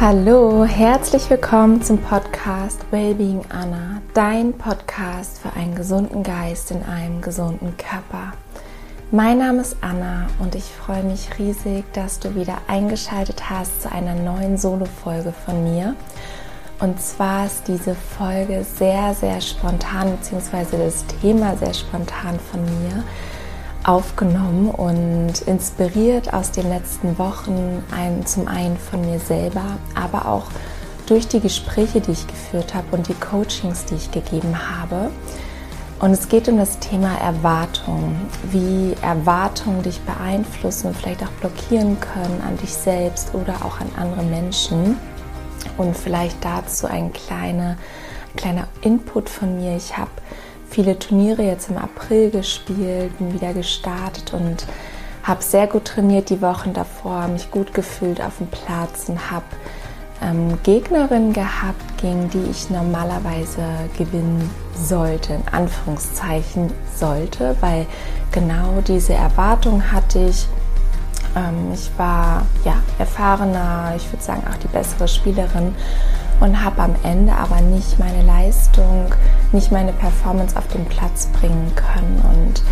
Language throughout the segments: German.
Hallo, herzlich willkommen zum Podcast Wellbeing Anna, dein Podcast für einen gesunden Geist in einem gesunden Körper. Mein Name ist Anna und ich freue mich riesig, dass du wieder eingeschaltet hast zu einer neuen Solo-Folge von mir. Und zwar ist diese Folge sehr, sehr spontan, beziehungsweise das Thema sehr spontan von mir aufgenommen und inspiriert aus den letzten Wochen ein, zum einen von mir selber, aber auch durch die Gespräche, die ich geführt habe und die Coachings, die ich gegeben habe. Und es geht um das Thema Erwartung, wie Erwartungen dich beeinflussen und vielleicht auch blockieren können an dich selbst oder auch an andere Menschen. Und vielleicht dazu ein kleiner, kleiner Input von mir. Ich habe viele Turniere jetzt im April gespielt, bin wieder gestartet und habe sehr gut trainiert die Wochen davor, mich gut gefühlt auf dem Platz und habe ähm, Gegnerinnen gehabt, gegen die ich normalerweise gewinnen sollte, in Anführungszeichen sollte, weil genau diese Erwartung hatte ich. Ähm, ich war ja erfahrener, ich würde sagen auch die bessere Spielerin und habe am Ende aber nicht meine Leistung, nicht meine Performance auf den Platz bringen können und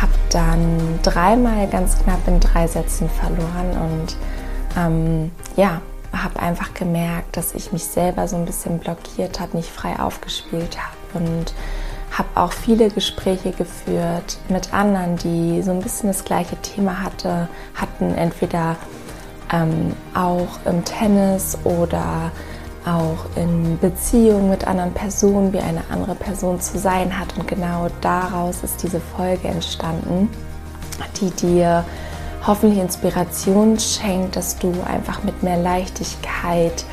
habe dann dreimal ganz knapp in drei Sätzen verloren und ähm, ja, habe einfach gemerkt, dass ich mich selber so ein bisschen blockiert habe, nicht frei aufgespielt habe und habe auch viele Gespräche geführt mit anderen, die so ein bisschen das gleiche Thema hatte, hatten, entweder ähm, auch im Tennis oder auch in Beziehung mit anderen Personen, wie eine andere Person zu sein hat. Und genau daraus ist diese Folge entstanden, die dir hoffentlich Inspiration schenkt, dass du einfach mit mehr Leichtigkeit,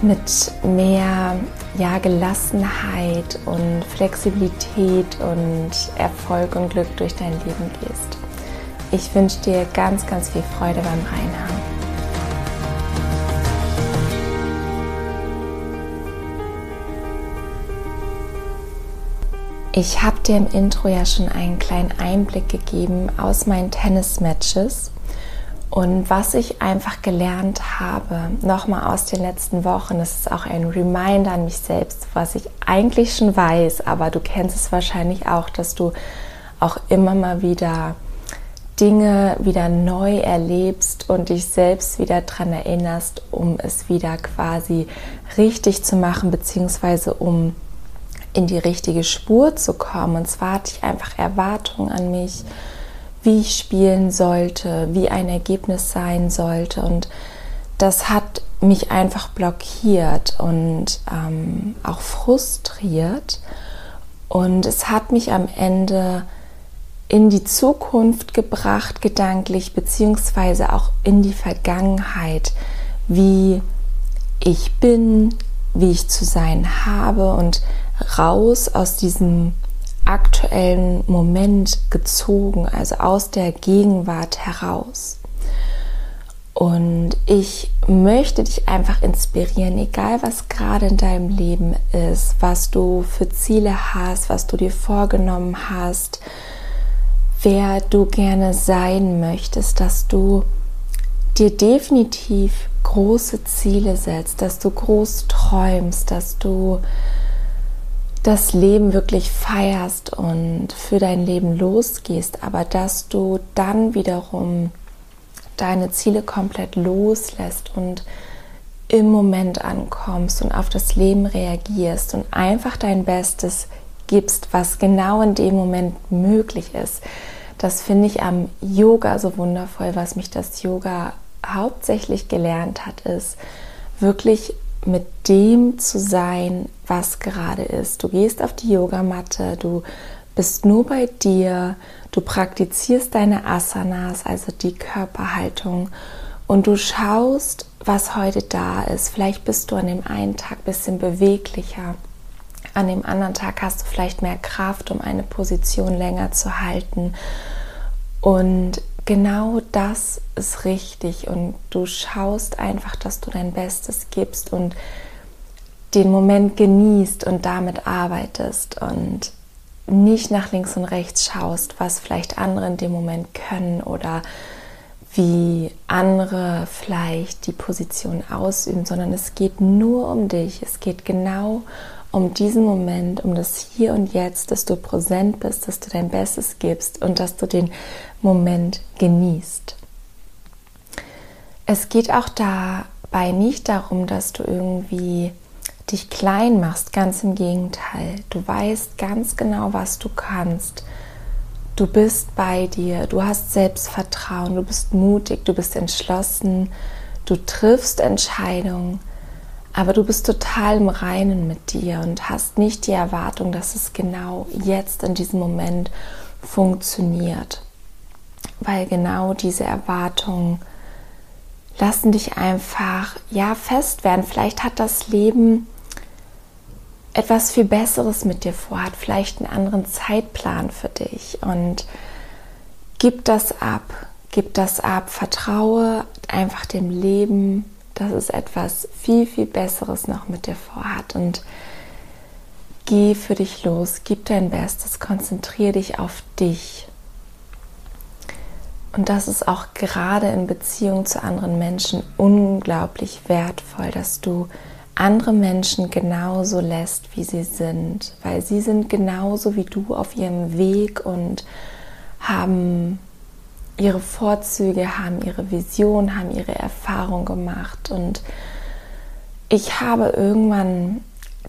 mit mehr ja, Gelassenheit und Flexibilität und Erfolg und Glück durch dein Leben gehst. Ich wünsche dir ganz, ganz viel Freude beim Reinhauen. Ich habe dir im Intro ja schon einen kleinen Einblick gegeben aus meinen Tennis-Matches und was ich einfach gelernt habe, nochmal aus den letzten Wochen, das ist auch ein Reminder an mich selbst, was ich eigentlich schon weiß, aber du kennst es wahrscheinlich auch, dass du auch immer mal wieder Dinge wieder neu erlebst und dich selbst wieder daran erinnerst, um es wieder quasi richtig zu machen, beziehungsweise um in die richtige Spur zu kommen. Und zwar hatte ich einfach Erwartungen an mich, wie ich spielen sollte, wie ein Ergebnis sein sollte. Und das hat mich einfach blockiert und ähm, auch frustriert. Und es hat mich am Ende in die Zukunft gebracht, gedanklich, beziehungsweise auch in die Vergangenheit, wie ich bin, wie ich zu sein habe und raus aus diesem aktuellen Moment gezogen, also aus der Gegenwart heraus. Und ich möchte dich einfach inspirieren, egal was gerade in deinem Leben ist, was du für Ziele hast, was du dir vorgenommen hast, wer du gerne sein möchtest, dass du dir definitiv große Ziele setzt, dass du groß träumst, dass du das Leben wirklich feierst und für dein Leben losgehst, aber dass du dann wiederum deine Ziele komplett loslässt und im Moment ankommst und auf das Leben reagierst und einfach dein Bestes gibst, was genau in dem Moment möglich ist. Das finde ich am Yoga so wundervoll, was mich das Yoga hauptsächlich gelernt hat, ist wirklich mit dem zu sein, was gerade ist. Du gehst auf die Yogamatte, du bist nur bei dir, du praktizierst deine Asanas, also die Körperhaltung und du schaust, was heute da ist. Vielleicht bist du an dem einen Tag ein bisschen beweglicher, an dem anderen Tag hast du vielleicht mehr Kraft, um eine Position länger zu halten. Und genau das ist richtig und du schaust einfach, dass du dein Bestes gibst und den Moment genießt und damit arbeitest und nicht nach links und rechts schaust, was vielleicht andere in dem Moment können oder wie andere vielleicht die Position ausüben, sondern es geht nur um dich. Es geht genau um diesen Moment, um das Hier und Jetzt, dass du präsent bist, dass du dein Bestes gibst und dass du den Moment genießt. Es geht auch dabei nicht darum, dass du irgendwie dich klein machst, ganz im Gegenteil. Du weißt ganz genau, was du kannst. Du bist bei dir, du hast Selbstvertrauen, du bist mutig, du bist entschlossen, du triffst Entscheidungen, aber du bist total im Reinen mit dir und hast nicht die Erwartung, dass es genau jetzt in diesem Moment funktioniert. Weil genau diese Erwartungen lassen dich einfach ja fest werden. Vielleicht hat das Leben etwas viel Besseres mit dir vor, hat vielleicht einen anderen Zeitplan für dich und gib das ab, gib das ab, vertraue einfach dem Leben, dass es etwas viel, viel Besseres noch mit dir vorhat und geh für dich los, gib dein Bestes, konzentriere dich auf dich. Und das ist auch gerade in Beziehung zu anderen Menschen unglaublich wertvoll, dass du andere Menschen genauso lässt, wie sie sind, weil sie sind genauso wie du auf ihrem Weg und haben ihre Vorzüge, haben ihre Vision, haben ihre Erfahrung gemacht. Und ich habe irgendwann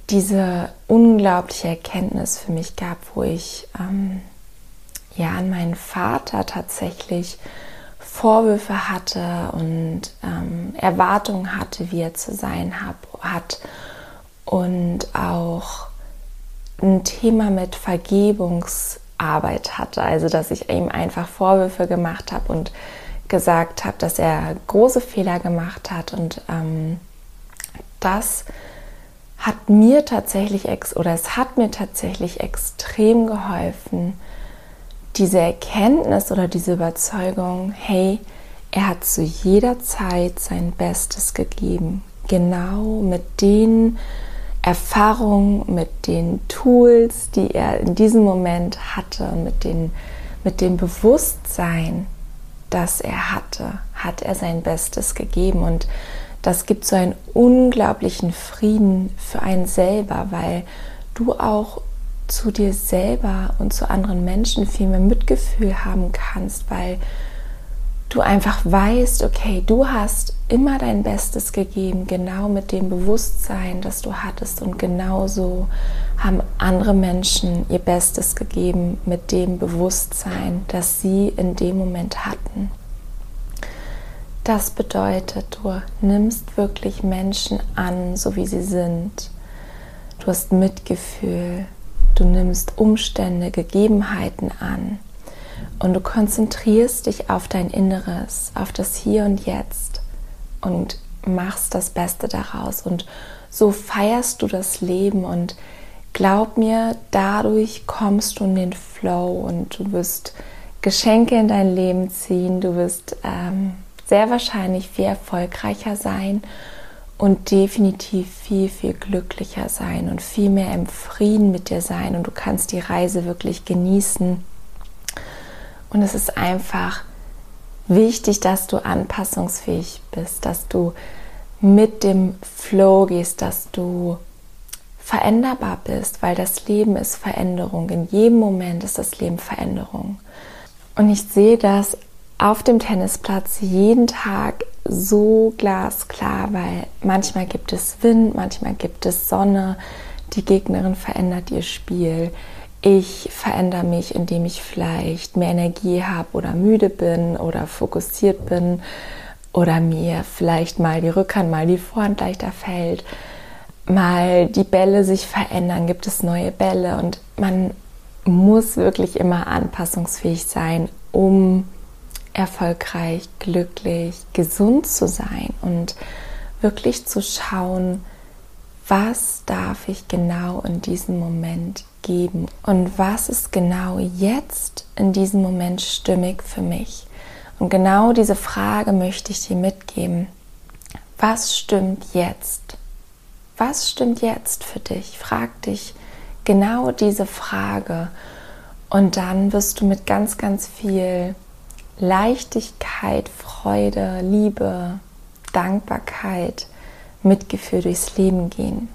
diese unglaubliche Erkenntnis für mich gehabt, wo ich ähm, ja an meinen Vater tatsächlich Vorwürfe hatte und ähm, Erwartungen hatte, wie er zu sein hab, hat und auch ein Thema mit Vergebungsarbeit hatte, also dass ich ihm einfach Vorwürfe gemacht habe und gesagt habe, dass er große Fehler gemacht hat. Und ähm, das hat mir tatsächlich ex oder es hat mir tatsächlich extrem geholfen, diese Erkenntnis oder diese Überzeugung, hey, er hat zu jeder Zeit sein Bestes gegeben, genau mit den Erfahrungen, mit den Tools, die er in diesem Moment hatte, mit, den, mit dem Bewusstsein, das er hatte, hat er sein Bestes gegeben. Und das gibt so einen unglaublichen Frieden für einen selber, weil du auch zu dir selber und zu anderen Menschen viel mehr Mitgefühl haben kannst, weil du einfach weißt, okay, du hast immer dein Bestes gegeben, genau mit dem Bewusstsein, das du hattest und genauso haben andere Menschen ihr Bestes gegeben mit dem Bewusstsein, das sie in dem Moment hatten. Das bedeutet, du nimmst wirklich Menschen an, so wie sie sind. Du hast Mitgefühl, Du nimmst Umstände, Gegebenheiten an und du konzentrierst dich auf dein Inneres, auf das Hier und Jetzt und machst das Beste daraus. Und so feierst du das Leben und glaub mir, dadurch kommst du in den Flow und du wirst Geschenke in dein Leben ziehen, du wirst ähm, sehr wahrscheinlich viel erfolgreicher sein und definitiv viel, viel glücklicher sein und viel mehr im Frieden mit dir sein und du kannst die Reise wirklich genießen. Und es ist einfach wichtig, dass du anpassungsfähig bist, dass du mit dem Flow gehst, dass du veränderbar bist, weil das Leben ist Veränderung. In jedem Moment ist das Leben Veränderung. Und ich sehe das auf dem Tennisplatz jeden Tag so glasklar, weil manchmal gibt es Wind, manchmal gibt es Sonne, die Gegnerin verändert ihr Spiel. Ich verändere mich, indem ich vielleicht mehr Energie habe oder müde bin oder fokussiert bin oder mir vielleicht mal die Rückhand, mal die Vorhand leichter fällt, mal die Bälle sich verändern, gibt es neue Bälle? Und man muss wirklich immer anpassungsfähig sein, um erfolgreich, glücklich, gesund zu sein und wirklich zu schauen, was darf ich genau in diesem Moment geben und was ist genau jetzt in diesem Moment stimmig für mich. Und genau diese Frage möchte ich dir mitgeben. Was stimmt jetzt? Was stimmt jetzt für dich? Frag dich genau diese Frage und dann wirst du mit ganz, ganz viel Leichtigkeit, Freude, Liebe, Dankbarkeit, Mitgefühl durchs Leben gehen.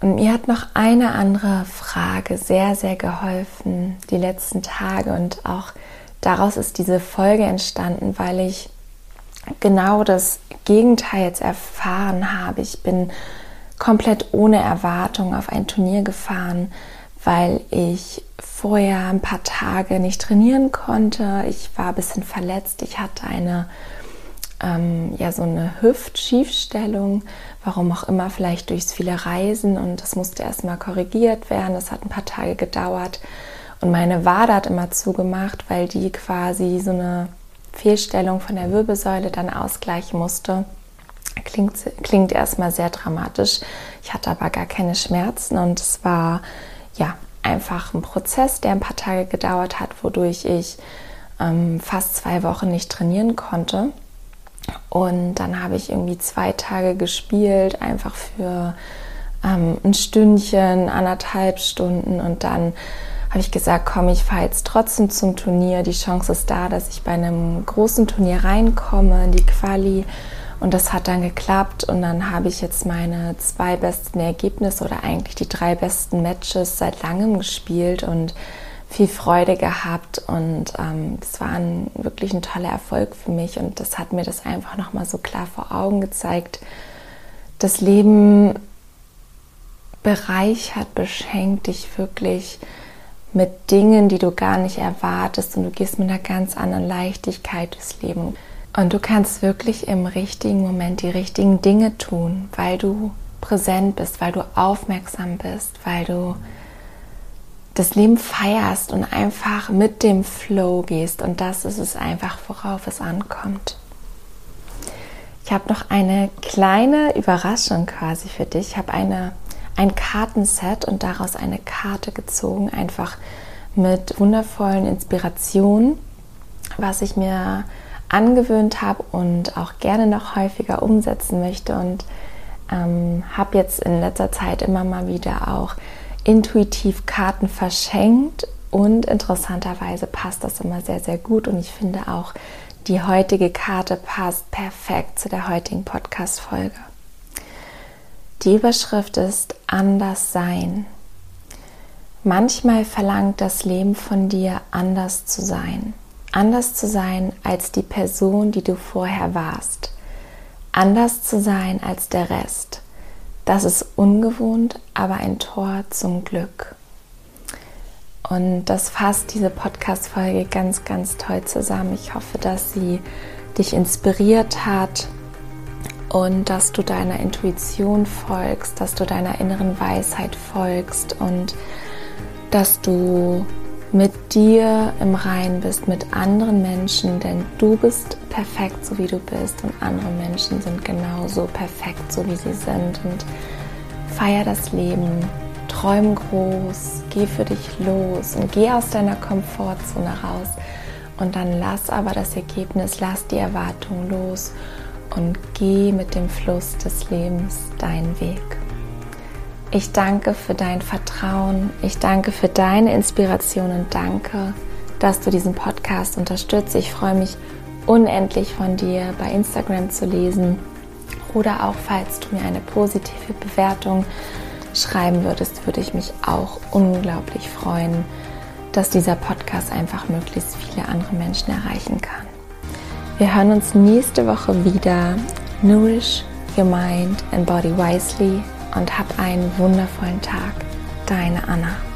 Und mir hat noch eine andere Frage sehr, sehr geholfen die letzten Tage und auch daraus ist diese Folge entstanden, weil ich genau das Gegenteil jetzt erfahren habe. Ich bin komplett ohne Erwartung auf ein Turnier gefahren, weil ich vorher ein paar Tage nicht trainieren konnte. Ich war ein bisschen verletzt. Ich hatte eine ähm, ja so eine Hüftschiefstellung, warum auch immer, vielleicht durchs viele Reisen und das musste erstmal korrigiert werden. Das hat ein paar Tage gedauert und meine Wade hat immer zugemacht, weil die quasi so eine Fehlstellung von der Wirbelsäule dann ausgleichen musste. Klingt, klingt erstmal sehr dramatisch. Ich hatte aber gar keine Schmerzen und es war ja einfach ein Prozess, der ein paar Tage gedauert hat, wodurch ich ähm, fast zwei Wochen nicht trainieren konnte. Und dann habe ich irgendwie zwei Tage gespielt, einfach für ähm, ein Stündchen, anderthalb Stunden. Und dann habe ich gesagt, komm, ich fahre jetzt trotzdem zum Turnier. Die Chance ist da, dass ich bei einem großen Turnier reinkomme in die Quali. Und das hat dann geklappt. Und dann habe ich jetzt meine zwei besten Ergebnisse oder eigentlich die drei besten Matches seit langem gespielt. Und viel Freude gehabt und ähm, war ein, wirklich ein toller Erfolg für mich und das hat mir das einfach nochmal so klar vor Augen gezeigt. Das Leben bereichert, beschenkt dich wirklich mit Dingen, die du gar nicht erwartest und du gehst mit einer ganz anderen Leichtigkeit durchs Leben. Und du kannst wirklich im richtigen Moment die richtigen Dinge tun, weil du präsent bist, weil du aufmerksam bist, weil du das Leben feierst und einfach mit dem Flow gehst. Und das ist es einfach, worauf es ankommt. Ich habe noch eine kleine Überraschung quasi für dich. Ich habe eine, ein Kartenset und daraus eine Karte gezogen, einfach mit wundervollen Inspirationen, was ich mir angewöhnt habe und auch gerne noch häufiger umsetzen möchte. Und ähm, habe jetzt in letzter Zeit immer mal wieder auch intuitiv Karten verschenkt und interessanterweise passt das immer sehr, sehr gut und ich finde auch, die heutige Karte passt perfekt zu der heutigen Podcast-Folge. Die Überschrift ist Anders sein. Manchmal verlangt das Leben von dir, anders zu sein. Anders zu sein als die Person, die du vorher warst. Anders zu sein als der Rest. Das ist ungewohnt, aber ein Tor zum Glück. Und das fasst diese Podcast-Folge ganz, ganz toll zusammen. Ich hoffe, dass sie dich inspiriert hat und dass du deiner Intuition folgst, dass du deiner inneren Weisheit folgst und dass du mit dir im Rein bist, mit anderen Menschen, denn du bist perfekt, so wie du bist. Und andere Menschen sind genauso perfekt, so wie sie sind. Und feier das Leben, träum groß, geh für dich los. Und geh aus deiner Komfortzone raus. Und dann lass aber das Ergebnis, lass die Erwartung los. Und geh mit dem Fluss des Lebens deinen Weg. Ich danke für dein Vertrauen. Ich danke für deine Inspiration. Und danke, dass du diesen Podcast unterstützt. Ich freue mich unendlich von dir bei Instagram zu lesen oder auch falls du mir eine positive Bewertung schreiben würdest, würde ich mich auch unglaublich freuen, dass dieser Podcast einfach möglichst viele andere Menschen erreichen kann. Wir hören uns nächste Woche wieder. Nourish your mind and body wisely und hab einen wundervollen Tag. Deine Anna.